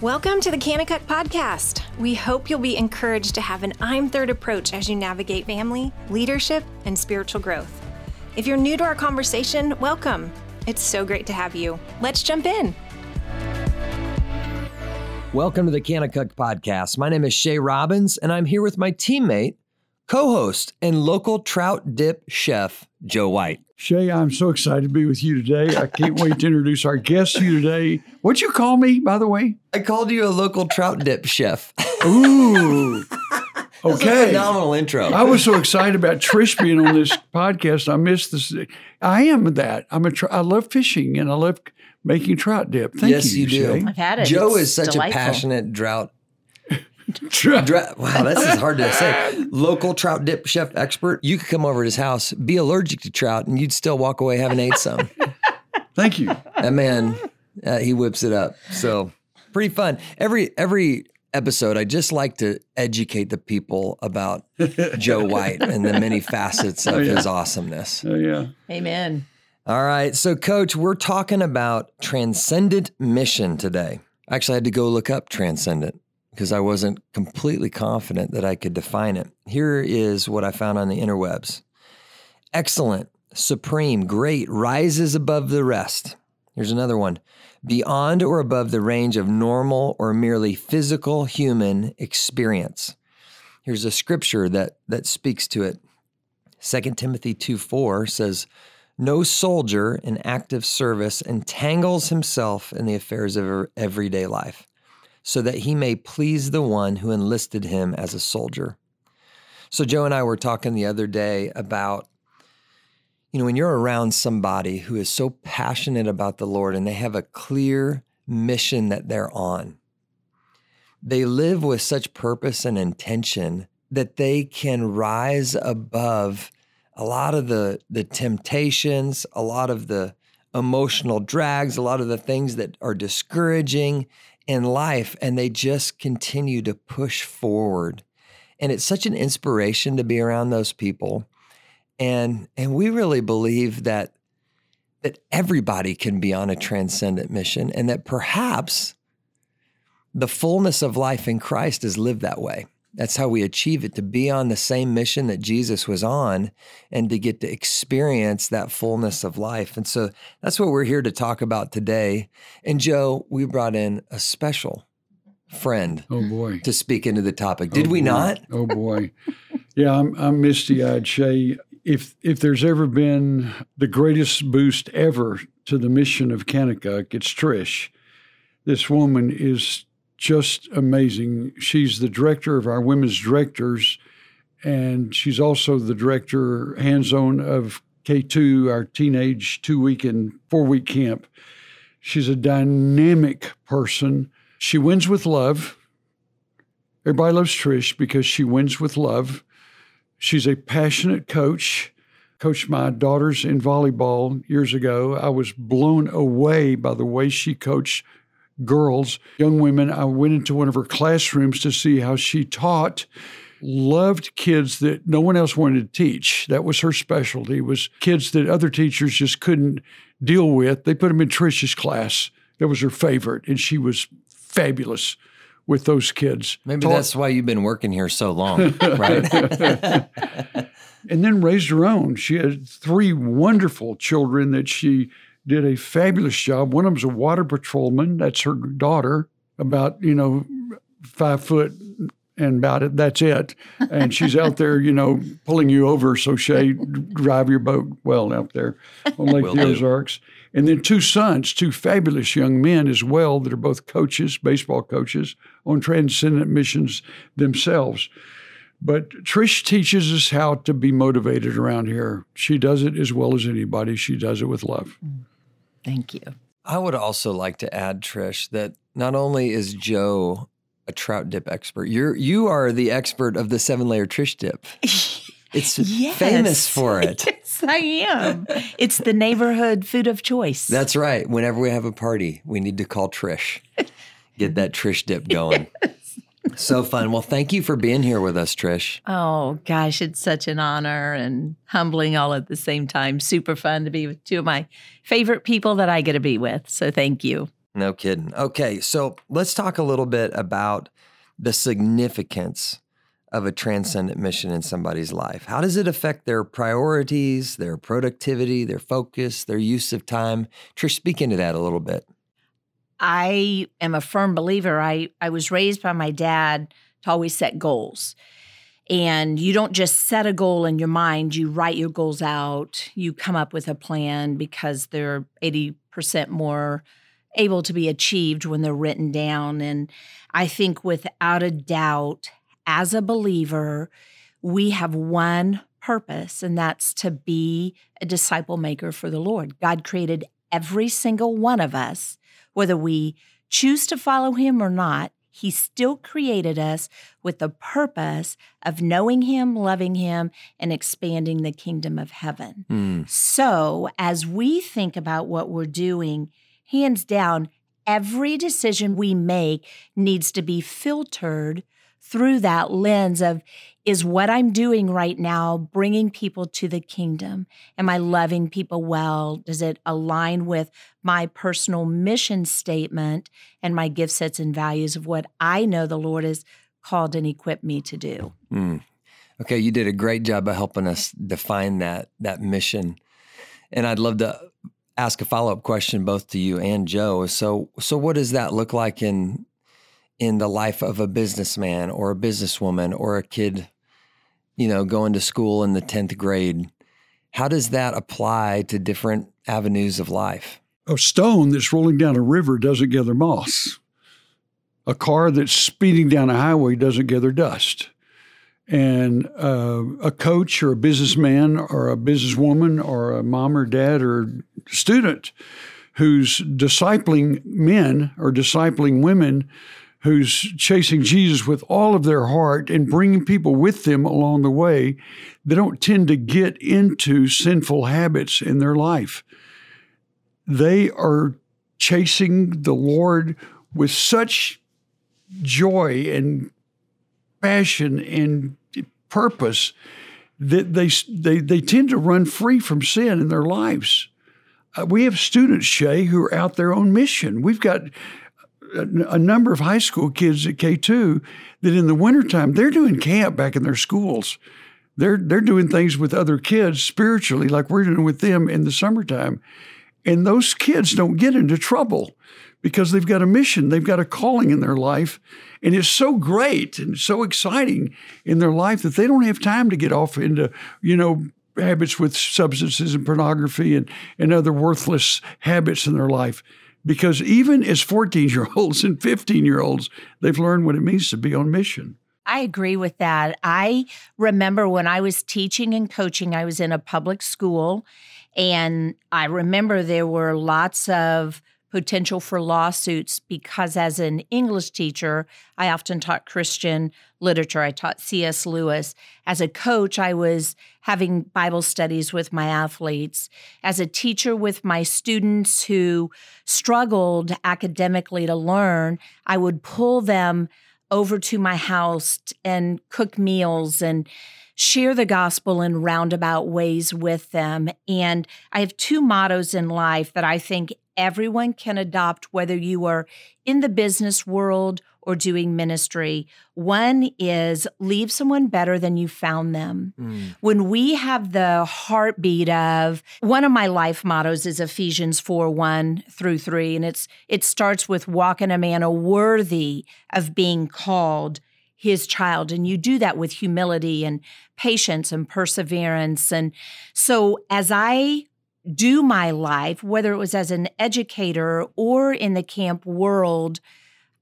Welcome to the Kanakuk Podcast. We hope you'll be encouraged to have an I'm Third approach as you navigate family, leadership, and spiritual growth. If you're new to our conversation, welcome. It's so great to have you. Let's jump in. Welcome to the Kanakuk Podcast. My name is Shay Robbins, and I'm here with my teammate, co host, and local trout dip chef, Joe White. Shay, I'm so excited to be with you today. I can't wait to introduce our guest to you today. What'd you call me, by the way? I called you a local trout dip chef. Ooh. That's a Okay. phenomenal intro. I was so excited about Trish being on this podcast. I missed this. I am that. I'm a. Tr- I love fishing and I love making trout dip. Thank yes, you, you, do. Shay. I've had it. Joe It's is such delightful. a passionate drought. Trout- Dra- wow, this is hard to say. Local trout dip chef expert. You could come over to his house, be allergic to trout, and you'd still walk away having ate some. Thank you. that man, uh, he whips it up. So pretty fun. Every every episode, I just like to educate the people about Joe White and the many facets of Oh, yeah. his awesomeness. Oh yeah. Amen. All right, so Coach, we're talking about transcendent mission today. Actually, I actually had to go look up transcendent because I wasn't completely confident that I could define it. Here is what I found on the interwebs excellent, supreme, great, rises above the rest. Here's another one beyond or above the range of normal or merely physical human experience. Here's a scripture that, that speaks to it. 2 Timothy 2 4 says, No soldier in active service entangles himself in the affairs of er- everyday life, so that he may please the one who enlisted him as a soldier. So, Joe and I were talking the other day about, you know, when you're around somebody who is so passionate about the Lord and they have a clear mission that they're on, they live with such purpose and intention that they can rise above a lot of the the temptations, a lot of the emotional drags, a lot of the things that are discouraging in life and they just continue to push forward. And it's such an inspiration to be around those people. And and we really believe that that everybody can be on a transcendent mission and that perhaps the fullness of life in Christ is lived that way. That's how we achieve it to be on the same mission that Jesus was on and to get to experience that fullness of life. And so that's what we're here to talk about today. And Joe, we brought in a special friend Oh boy. to speak into the topic. Did Oh, we not? Oh boy. Yeah, I'm I'm misty eyed, Shay. If if there's ever been the greatest boost ever to the mission of Kanakuk, it's Trish. This woman is just amazing. She's the director of our women's directors, and she's also the director, hands on of K2, our teenage two week and four week camp. She's a dynamic person. She wins with love. Everybody loves Trish because she wins with love. She's a passionate coach. Coached my daughters in volleyball years ago. I was blown away by the way she coached girls, young women. I went into one of her classrooms to see how she taught. Loved kids that no one else wanted to teach. That was her specialty. Was kids that other teachers just couldn't deal with. They put them in Trish's class. That was her favorite, and she was fabulous with those kids. Maybe Taught- that's why you've been working here so long, right? and then raised her own. She had three wonderful children that she did a fabulous job. One of them's a water patrolman. That's her daughter, about you know five foot and about it. That's it. And she's out there, you know, pulling you over. So Shay, drive your boat well out there on Lake Will the do. Ozarks. And then two sons, two fabulous young men as well, that are both coaches, baseball coaches on transcendent missions themselves. But Trish teaches us how to be motivated around here. She does it as well as anybody. She does it with love. Mm. Thank you. I would also like to add, Trish, that not only is Joe a trout dip expert, you're you are the expert of the seven layer Trish dip. It's Yes. famous for it. yes, I am. It's the neighborhood food of choice. That's right. Whenever we have a party, we need to call Trish. Get that Trish dip going. So fun. Well, thank you for being here with us, Trish. Oh gosh, it's such an honor and humbling all at the same time. Super fun to be with two of my favorite people that I get to be with. So thank you. No kidding. Okay, so let's talk a little bit about the significance of a transcendent mission in somebody's life. How does it affect their priorities, their productivity, their focus, their use of time? Trish, speak into that a little bit. I am a firm believer. I, I was raised by my dad to always set goals. And you don't just set a goal in your mind, you write your goals out, you come up with a plan because they're 80% more able to be achieved when they're written down. And I think without a doubt, as a believer, we have one purpose, and that's to be a disciple maker for the Lord. God created every single one of us, whether we choose to follow Him or not. He still created us with the purpose of knowing Him, loving Him, and expanding the kingdom of heaven. Mm. So, as we think about what we're doing, hands down, every decision we make needs to be filtered through that lens of is what I'm doing right now bringing people to the kingdom? Am I loving people well? Does it align with my personal mission statement and my gift sets and values of what I know the Lord has called and equipped me to do? Mm. Okay, you did a great job of helping us define that that mission. And I'd love to ask a follow-up question both to you and Joe. So so what does that look like in in the life of a businessman or a businesswoman or a kid, you know, going to school in the 10th grade? How does that apply to different avenues of life? A stone that's rolling down a river doesn't gather moss. A car that's speeding down a highway doesn't gather dust. And uh, a coach or a businessman or a businesswoman or a mom or dad or student who's discipling men or discipling women who's chasing Jesus with all of their heart and bringing people with them along the way, they don't tend to get into sinful habits in their life. They are chasing the Lord with such joy and passion and purpose that they, they, they tend to run free from sin in their lives. Uh, we have students, Shay, who are out there on mission. We've got a, number of high school kids at K2 that in the wintertime, they're doing camp back in their schools. They're, they're doing things with other kids spiritually, like we're doing with them in the summertime. And those kids don't get into trouble because they've got a mission, they've got a calling in their life. And it's so great and so exciting in their life that they don't have time to get off into, you know, habits with substances and pornography and, and other worthless habits in their life. Because even as 14 year olds and 15 year olds, they've learned what it means to be on mission. I agree with that. I remember when I was teaching and coaching, I was in a public school, and I remember there were lots of potential for lawsuits because as an English teacher, I often taught Christian literature. I taught C.S. Lewis. As a coach, I was having Bible studies with my athletes. As a teacher with my students who struggled academically to learn, I would pull them over to my house and cook meals and share the gospel in roundabout ways with them. And I have two mottos in life that I think everyone can adopt, whether you are in the business world or doing ministry. One is leave someone better than you found them. Mm. When we have the heartbeat of one of my life mottos is Ephesians 4 1 through 3. And it's it starts with walking a man worthy of being called his child. And you do that with humility and patience and perseverance. And so as I do my life, whether it was as an educator or in the camp world,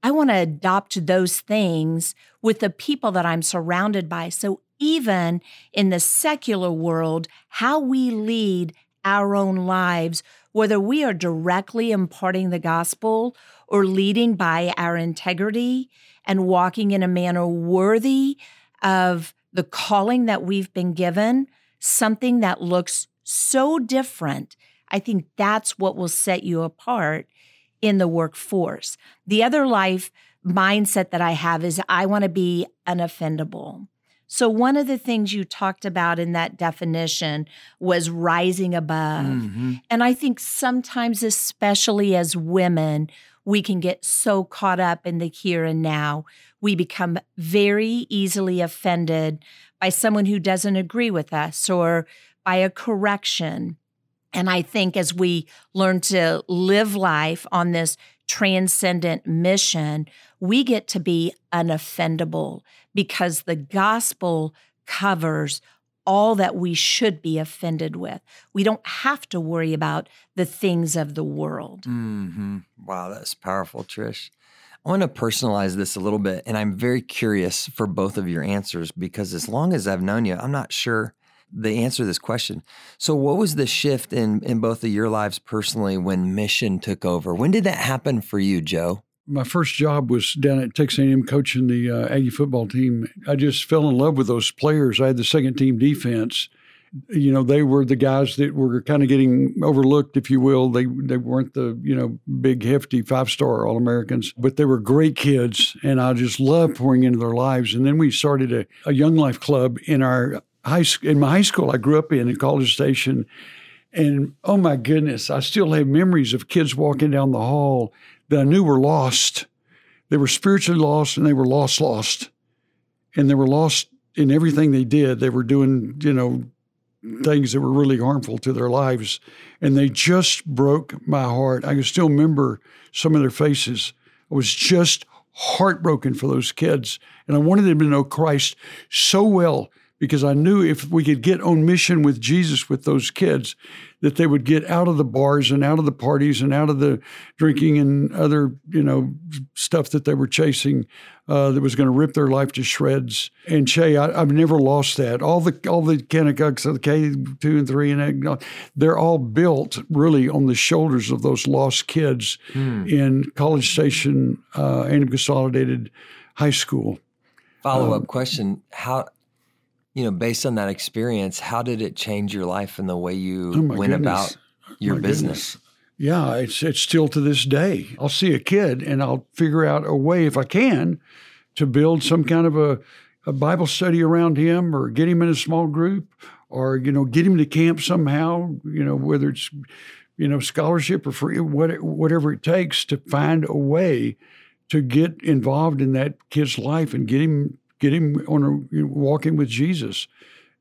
I want to adopt those things with the people that I'm surrounded by. So even in the secular world, how we lead our own lives, whether we are directly imparting the gospel or leading by our integrity and walking in a manner worthy of the calling that we've been given, something that looks so different. I think that's what will set you apart in the workforce. The other life mindset that I have is I want to be unoffendable. So, one of the things you talked about in that definition was rising above. Mm-hmm. And I think sometimes, especially as women, we can get so caught up in the here and now. We become very easily offended by someone who doesn't agree with us or by a correction. And I think as we learn to live life on this transcendent mission, we get to be unoffendable because the gospel covers all that we should be offended with. We don't have to worry about the things of the world. Mm-hmm. Wow, that's powerful, Trish. I want to personalize this a little bit, and I'm very curious for both of your answers because as long as I've known you, I'm not sure the answer to this question. So, what was the shift in in both of your lives personally when mission took over? When did that happen for you, Joe? my first job was down at Texas A&M coaching the uh, Aggie football team. I just fell in love with those players. I had the second team defense. You know, they were the guys that were kind of getting overlooked, if you will. They they weren't the you know big hefty five star All Americans, but they were great kids, and I just loved pouring into their lives. And then we started a, a Young Life Club in our high in my high school I grew up in in College Station. And oh my goodness, I still have memories of kids walking down the hall that I knew were lost. They were spiritually lost and they were lost, lost. And they were lost in everything they did. They were doing, you know, things that were really harmful to their lives. And they just broke my heart. I can still remember some of their faces. I was just heartbroken for those kids. And I wanted them to know Christ so well because I knew if we could get on mission with Jesus with those kids, that they would get out of the bars and out of the parties and out of the drinking and other, you know, stuff that they were chasing uh, that was going to rip their life to shreds. And Shay, I, have never lost that. All the all the Kanakuks, the K two and three, and they're all built really on the shoulders of those lost kids hmm. in College Station uh, and Consolidated High School. Follow up um, question: How you know, based on that experience, how did it change your life and the way you oh went goodness. about your my business? Goodness. Yeah, it's it's still to this day. I'll see a kid and I'll figure out a way if I can to build some kind of a, a Bible study around him or get him in a small group or you know get him to camp somehow, you know, whether it's you know scholarship or free whatever it takes to find a way to get involved in that kid's life and get him get him on a walking with Jesus.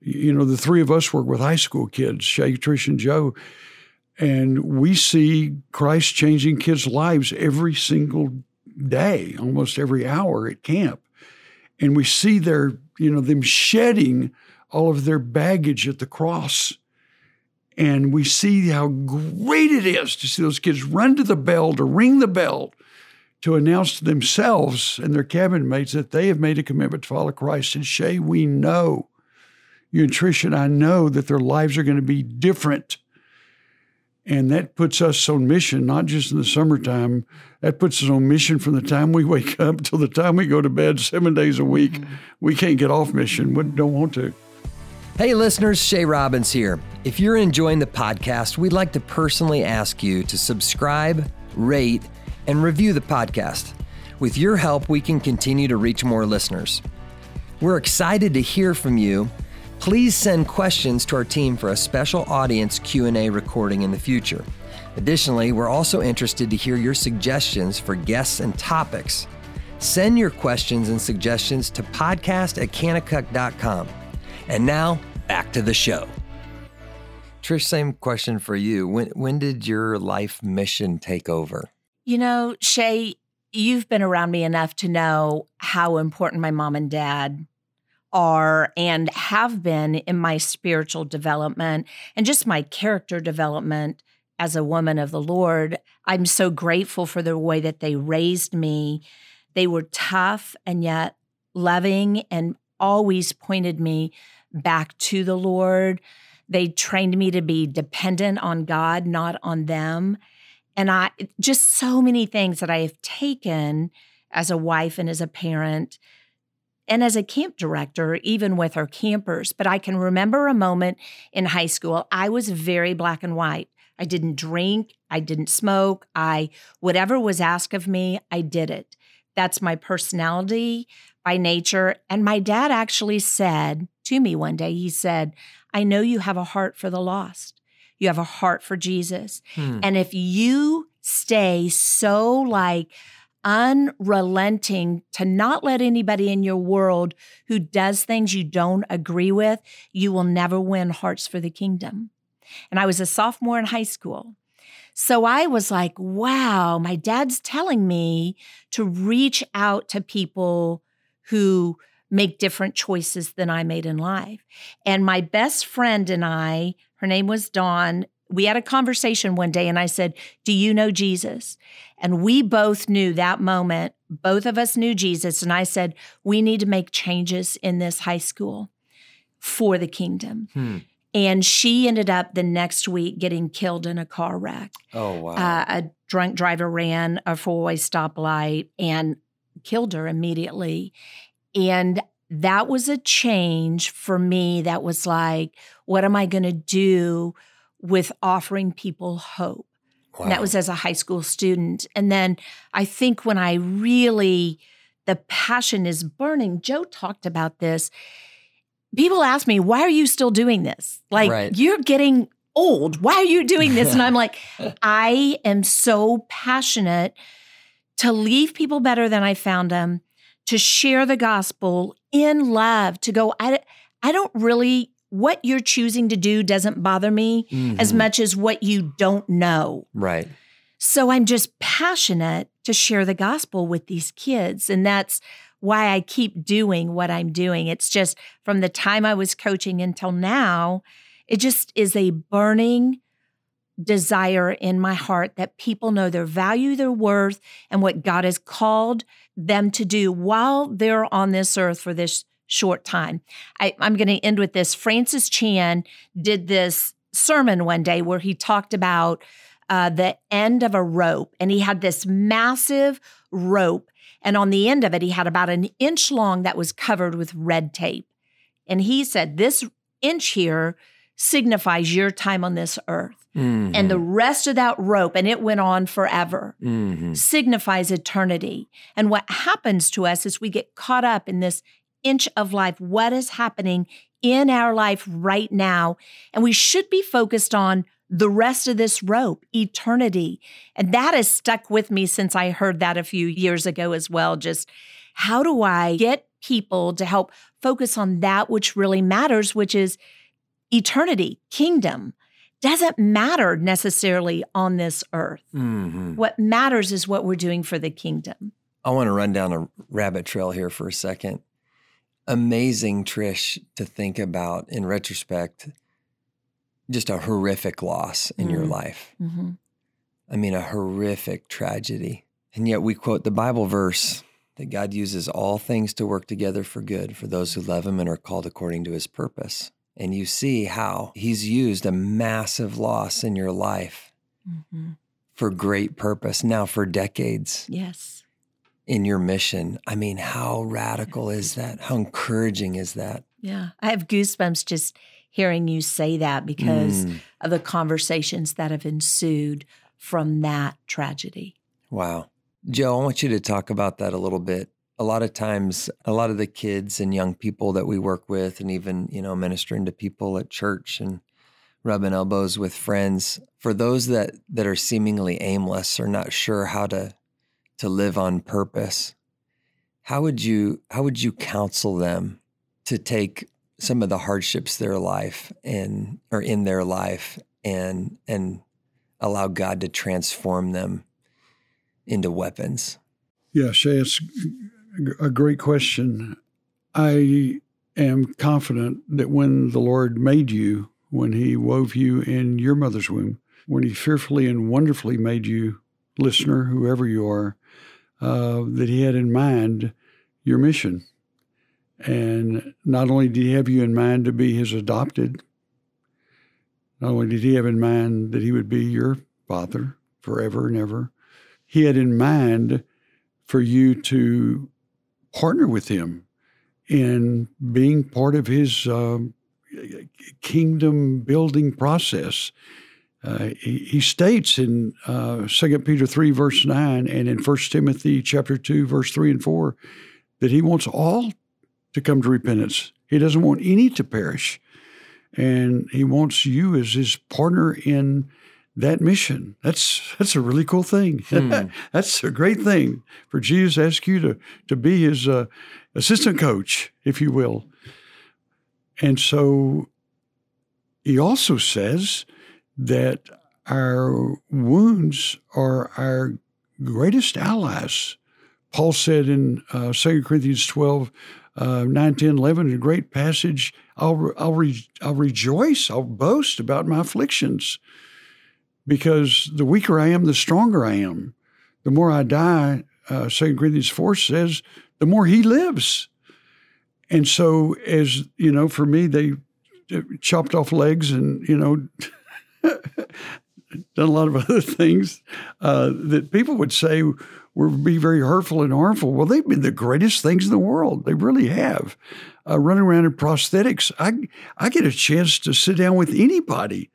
You know, the three of us work with high school kids, Shay, Trish, and Joe, and we see Christ changing kids' lives every single day, almost every hour at camp. And we see their, you know, them shedding all of their baggage at the cross. And we see how great it is to see those kids run to the bell, to ring the bell, to announce to themselves and their cabin mates that they have made a commitment to follow Christ. And Shay, we know, you and Trish and I know that their lives are going to be different. And that puts us on mission, not just in the summertime. That puts us on mission from the time we wake up till the time we go to bed seven days a week. Mm-hmm. We can't get off mission. We don't want to. Hey, listeners, Shay Robbins here. If you're enjoying the podcast, we'd like to personally ask you to subscribe, rate, and review the podcast. With your help, we can continue to reach more listeners. We're excited to hear from you. Please send questions to our team for a special audience Q&A recording in the future. Additionally, we're also interested to hear your suggestions for guests and topics. Send your questions and suggestions to podcast at kanakuk.com. And now, back to the show. Trish, same question for you. When, when did your life mission take over? You know, Shay, you've been around me enough to know how important my mom and dad are and have been in my spiritual development and just my character development as a woman of the Lord. I'm so grateful for the way that they raised me. They were tough and yet loving and always pointed me back to the Lord. They trained me to be dependent on God, not on them. And I just so many things that I have taken as a wife and as a parent and as a camp director, even with our campers. But I can remember a moment in high school, I was very black and white. I didn't drink, I didn't smoke, I whatever was asked of me, I did it. That's my personality by nature. And my dad actually said to me one day, he said, I know you have a heart for the lost. You have a heart for Jesus. Hmm. And if you stay so like unrelenting to not let anybody in your world who does things you don't agree with, you will never win hearts for the kingdom. And I was a sophomore in high school. So I was like, wow, my dad's telling me to reach out to people who make different choices than I made in life. And my best friend and I, her name was Dawn, we had a conversation one day and I said, Do you know Jesus? And we both knew that moment, both of us knew Jesus. And I said, We need to make changes in this high school for the kingdom. Hmm. And she ended up the next week getting killed in a car wreck. Oh, wow. Uh, a drunk driver ran a four way stoplight and killed her immediately. And that was a change for me that was like, what am I going to do with offering people hope? Wow. That was as a high school student. And then I think when I really, the passion is burning, Joe talked about this. People ask me, why are you still doing this? Like, right. you're getting old. Why are you doing this? and I'm like, I am so passionate to leave people better than I found them, to share the gospel in love, to go, I, I don't really what you're choosing to do doesn't bother me mm-hmm. as much as what you don't know. Right. So I'm just passionate to share the gospel with these kids. And that's why I keep doing what I'm doing. It's just from the time I was coaching until now, it just is a burning desire in my heart that people know their value, their worth, and what God has called them to do while they're on this earth for this short time. I, I'm going to end with this. Francis Chan did this sermon one day where he talked about uh, the end of a rope, and he had this massive rope. And on the end of it, he had about an inch long that was covered with red tape. And he said, This inch here signifies your time on this earth. Mm-hmm. And the rest of that rope, and it went on forever, mm-hmm. signifies eternity. And what happens to us is we get caught up in this inch of life, what is happening in our life right now. And we should be focused on the rest of this rope, eternity. And that has stuck with me since I heard that a few years ago as well. Just how do I get people to help focus on that which really matters, which is eternity, kingdom? Doesn't matter necessarily on this earth. Mm-hmm. What matters is what we're doing for the kingdom. I want to run down a rabbit trail here for a second amazing, Trish, to think about in retrospect. Just a horrific loss in mm-hmm. your life. Mm-hmm. I mean, a horrific tragedy. And yet we quote the Bible verse that God uses all things to work together for good for those who love Him and are called according to His purpose. And you see how He's used a massive loss in your life mm-hmm. for great purpose now for decades. Yes in your mission. I mean, how radical is that? How encouraging is that? Yeah. I have goosebumps just hearing you say that because mm. of the conversations that have ensued from that tragedy. Wow. Joe, I want you to talk about that a little bit. A lot of times, a lot of the kids and young people that we work with, and even, you know, ministering to people at church and rubbing elbows with friends, for those that, that are seemingly aimless or not sure how to to live on purpose, how would you how would you counsel them to take some of the hardships their life and or in their life and and allow God to transform them into weapons? Yeah, Shay, it's a great question. I am confident that when the Lord made you, when He wove you in your mother's womb, when He fearfully and wonderfully made you, listener, whoever you are, uh, that he had in mind your mission. And not only did he have you in mind to be his adopted, not only did he have in mind that he would be your father forever and ever, he had in mind for you to partner with him in being part of his uh, kingdom building process uh, he, he, states in uh, 2 Peter 3, verse 9, and in 1 Timothy chapter 2, verse 3 and 4, that he wants all to come to repentance. He doesn't want any to perish. And he wants you as his partner in that mission. That's that's a really cool thing. Hmm. that's a great thing for Jesus to ask you to to be his uh, assistant coach, if you will. And so he also says that our wounds are our greatest allies. Paul said in uh, 2 Corinthians 12, uh, 9, 10, 11, a great passage, I'll, I'll, re- I'll rejoice, I'll boast about my afflictions because the weaker I am, the stronger I am. The more I die, uh, 2 Corinthians 4 says, the more he lives. And so, as you know, for me, they uh, chopped off legs and, you know, done a lot of other things uh, that people would say would be very hurtful and harmful. Well, they've been the greatest things in the world. They really have. Uh, running around in prosthetics, I I get a chance to sit down with anybody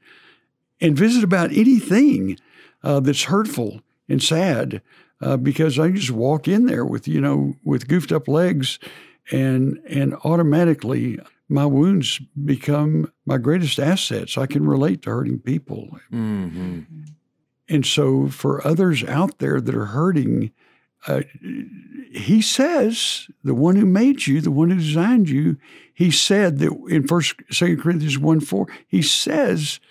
and visit about anything uh, that's hurtful and sad uh, because I just walk in there with you know with goofed up legs and and automatically my wounds become my greatest assets. I can relate to hurting people. Mm-hmm. And so, for others out there that are hurting, uh, he says, the one who made you, the one who designed you, he said that in First, Second Corinthians 1 4, he says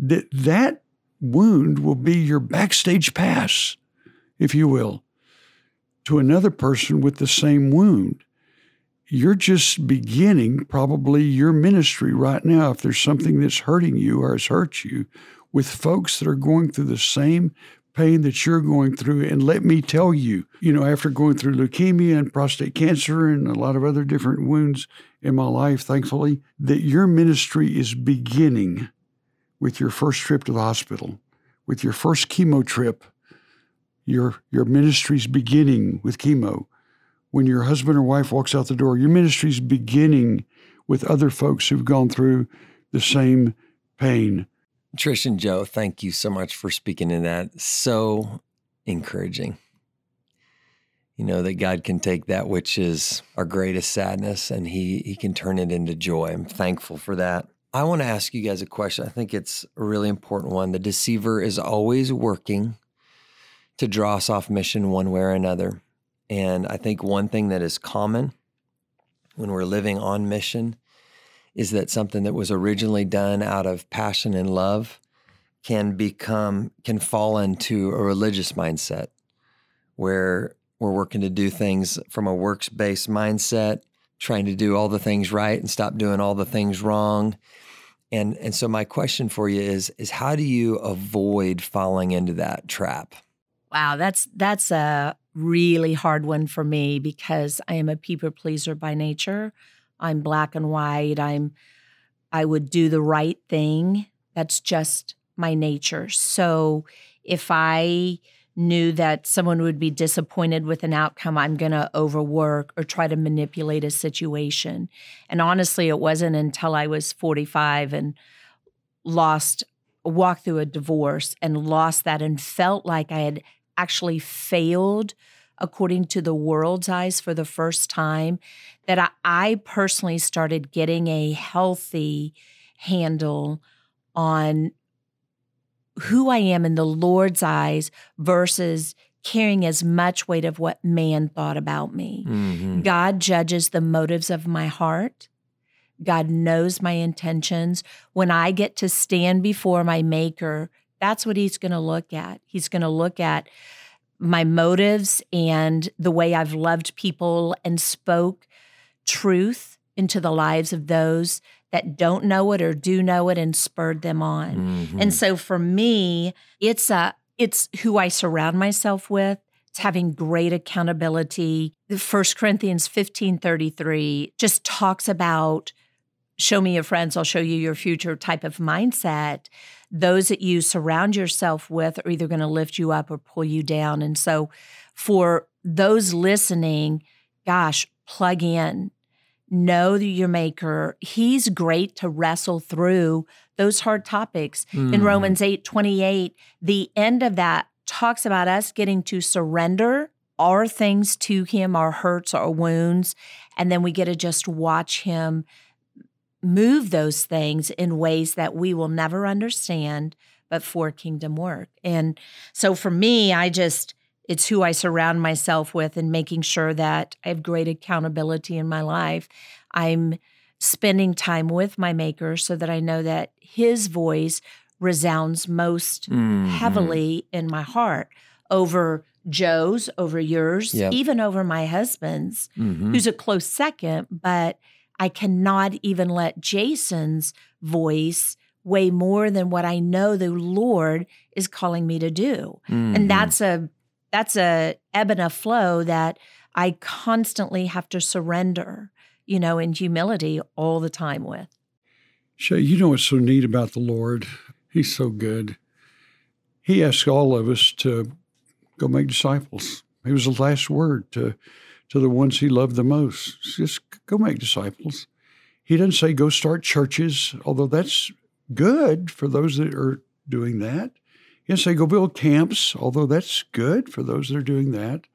that that wound will be your backstage pass, if you will, to another person with the same wound you're just beginning probably your ministry right now if there's something that's hurting you or has hurt you with folks that are going through the same pain that you're going through. And let me tell you, you know, after going through leukemia and prostate cancer and a lot of other different wounds in my life, thankfully, that your ministry is beginning with your first trip to the hospital, with your first chemo trip. Your, your ministry's beginning with chemo when your husband or wife walks out the door. Your ministry's beginning with other folks who've gone through the same pain. Trish and Joe, thank you so much for speaking in that. So encouraging. You know that God can take that which is our greatest sadness and he he can turn it into joy. I'm thankful for that. I want to ask you guys a question. I think it's a really important one. The deceiver is always working to draw us off mission one way or another. And I think one thing that is common when we're living on mission is that something that was originally done out of passion and love can become, can fall into a religious mindset where we're working to do things from a works based mindset, trying to do all the things right and stop doing all the things wrong. And, and so my question for you is, is how do you avoid falling into that trap? Wow, that's that's a really hard one for me because I am a people pleaser by nature. I'm black and white. I'm I would do the right thing. That's just my nature. So if I knew that someone would be disappointed with an outcome, I'm going to overwork or try to manipulate a situation. And honestly, it wasn't until I was 45 and lost walked through a divorce and lost that and felt like I had actually failed according to the world's eyes for the first time, that I, I personally started getting a healthy handle on who I am in the Lord's eyes versus carrying as much weight of what man thought about me. Mm-hmm. God judges the motives of my heart. God knows my intentions. When I get to stand before my maker that's what he's going to look at. He's going to look at my motives and the way I've loved people and spoke truth into the lives of those that don't know it or do know it and spurred them on. Mm-hmm. And so for me, it's a it's who I surround myself with. It's having great accountability. The First Corinthians 15 33 just talks about show me your friends, I'll show you your future type of mindset those that you surround yourself with are either going to lift you up or pull you down. And so, for those listening, gosh, plug in. Know your maker. He's great to wrestle through those hard topics. Mm. In Romans 8 28, the end of that talks about us getting to surrender our things to him, our hurts, our wounds, and then we get to just watch him move those things in ways that we will never understand, but for kingdom work. And so for me, I just, it's who I surround myself with and making sure that I have great accountability in my life. I'm spending time with my maker so that I know that his voice resounds most mm-hmm. heavily in my heart over Joe's, over yours, yep. even over my husband's, mm-hmm. who's a close second, but I cannot even let Jason's voice weigh more than what I know the Lord is calling me to do. Mm-hmm. And that's a that's a ebb and a flow that I constantly have to surrender, you know, in humility all the time with. Shay, you know what's so neat about the Lord? He's so good. He asks all of us to go make disciples. It was the last word to to the ones he loved the most. Just go make disciples. He doesn't say go start churches, although that's good for those that are doing that. Doesn't say go build camps, although that's good for those that are doing that.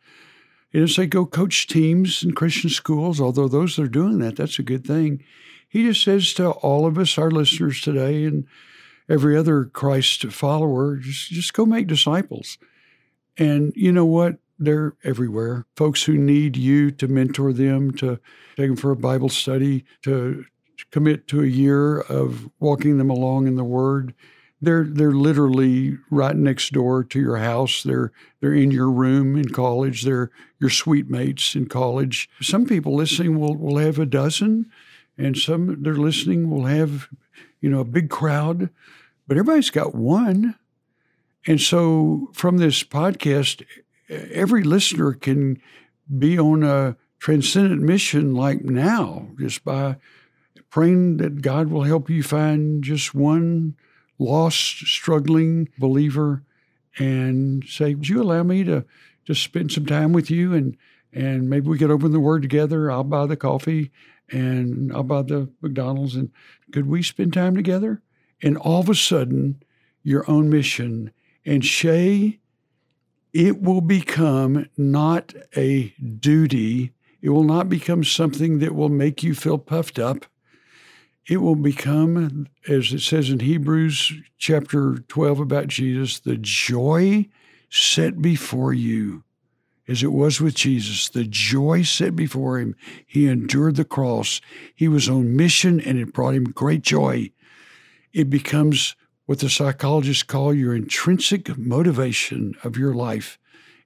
Doesn't say go coach teams in Christian schools, although those that are doing that, that's a good thing. He just says to all of us, our listeners today, and every other Christ follower, just, just go make disciples. And you know what? They're everywhere. Folks who need you to mentor them, to take them for a Bible study, to commit to a year of walking them along in the Word. They're they're literally right next door to your house. They're they're in your room in college. They're your suite mates in college. Some people listening will will have a dozen, and some they're listening will have, you know, a big crowd. But everybody's got one. And so from this podcast, every listener can be on a transcendent mission like now, just by praying that God will help you find just one lost, struggling believer and say, Would you allow me to just spend some time with you and and maybe we could open the word together. I'll buy the coffee and I'll buy the McDonald's and could we spend time together? And all of a sudden, your own mission and Shay, it will become not a duty. It will not become something that will make you feel puffed up it will become, as it says in Hebrews chapter 12 about Jesus, the joy set before you, as it was with Jesus, the joy set before him. He endured the cross. He was on mission and it brought him great joy. It becomes what the psychologists call your intrinsic motivation of your life.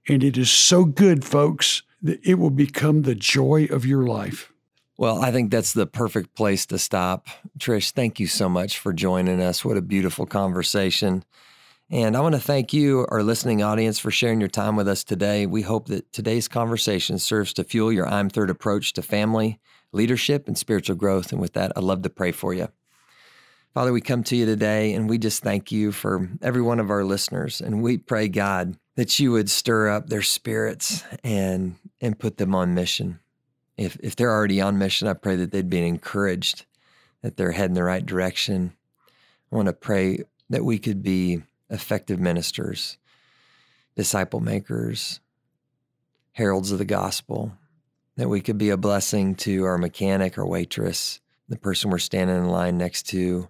And it is so good, folks, that it will become the joy of your life. Well, I think that's the perfect place to stop. Trish, thank you so much for joining us. What a beautiful conversation. And I want to thank you, our listening audience, for sharing your time with us today. We hope that today's conversation serves to fuel your I'm Third approach to family, leadership, and spiritual growth. And with that, I'd love to pray for you. Father, we come to you today and we just thank you for every one of our listeners. And we pray, God, that you would stir up their spirits and, and put them on mission if if they're already on mission, I pray that they'd be encouraged, that they're heading the right direction. I want to pray that we could be effective ministers, disciple makers, heralds of the gospel, that we could be a blessing to our mechanic or waitress, the person we're standing in line next to,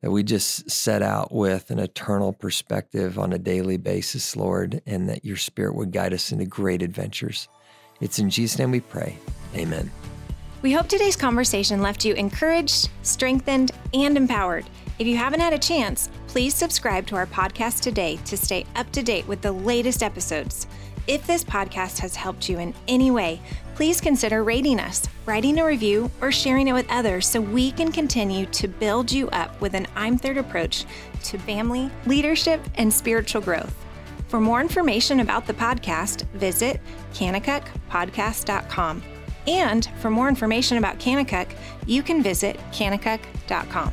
that we just set out with an eternal perspective on a daily basis, Lord, and that your spirit would guide us into great adventures. It's in Jesus' name we pray. Amen. We hope today's conversation left you encouraged, strengthened, and empowered. If you haven't had a chance, please subscribe to our podcast today to stay up to date with the latest episodes. If this podcast has helped you in any way, please consider rating us, writing a review, or sharing it with others so we can continue to build you up with an I'm Third approach to family, leadership, and spiritual growth. For more information about the podcast, visit kanakukpodcast.com. And for more information about Kanakuk, you can visit kanakuk.com.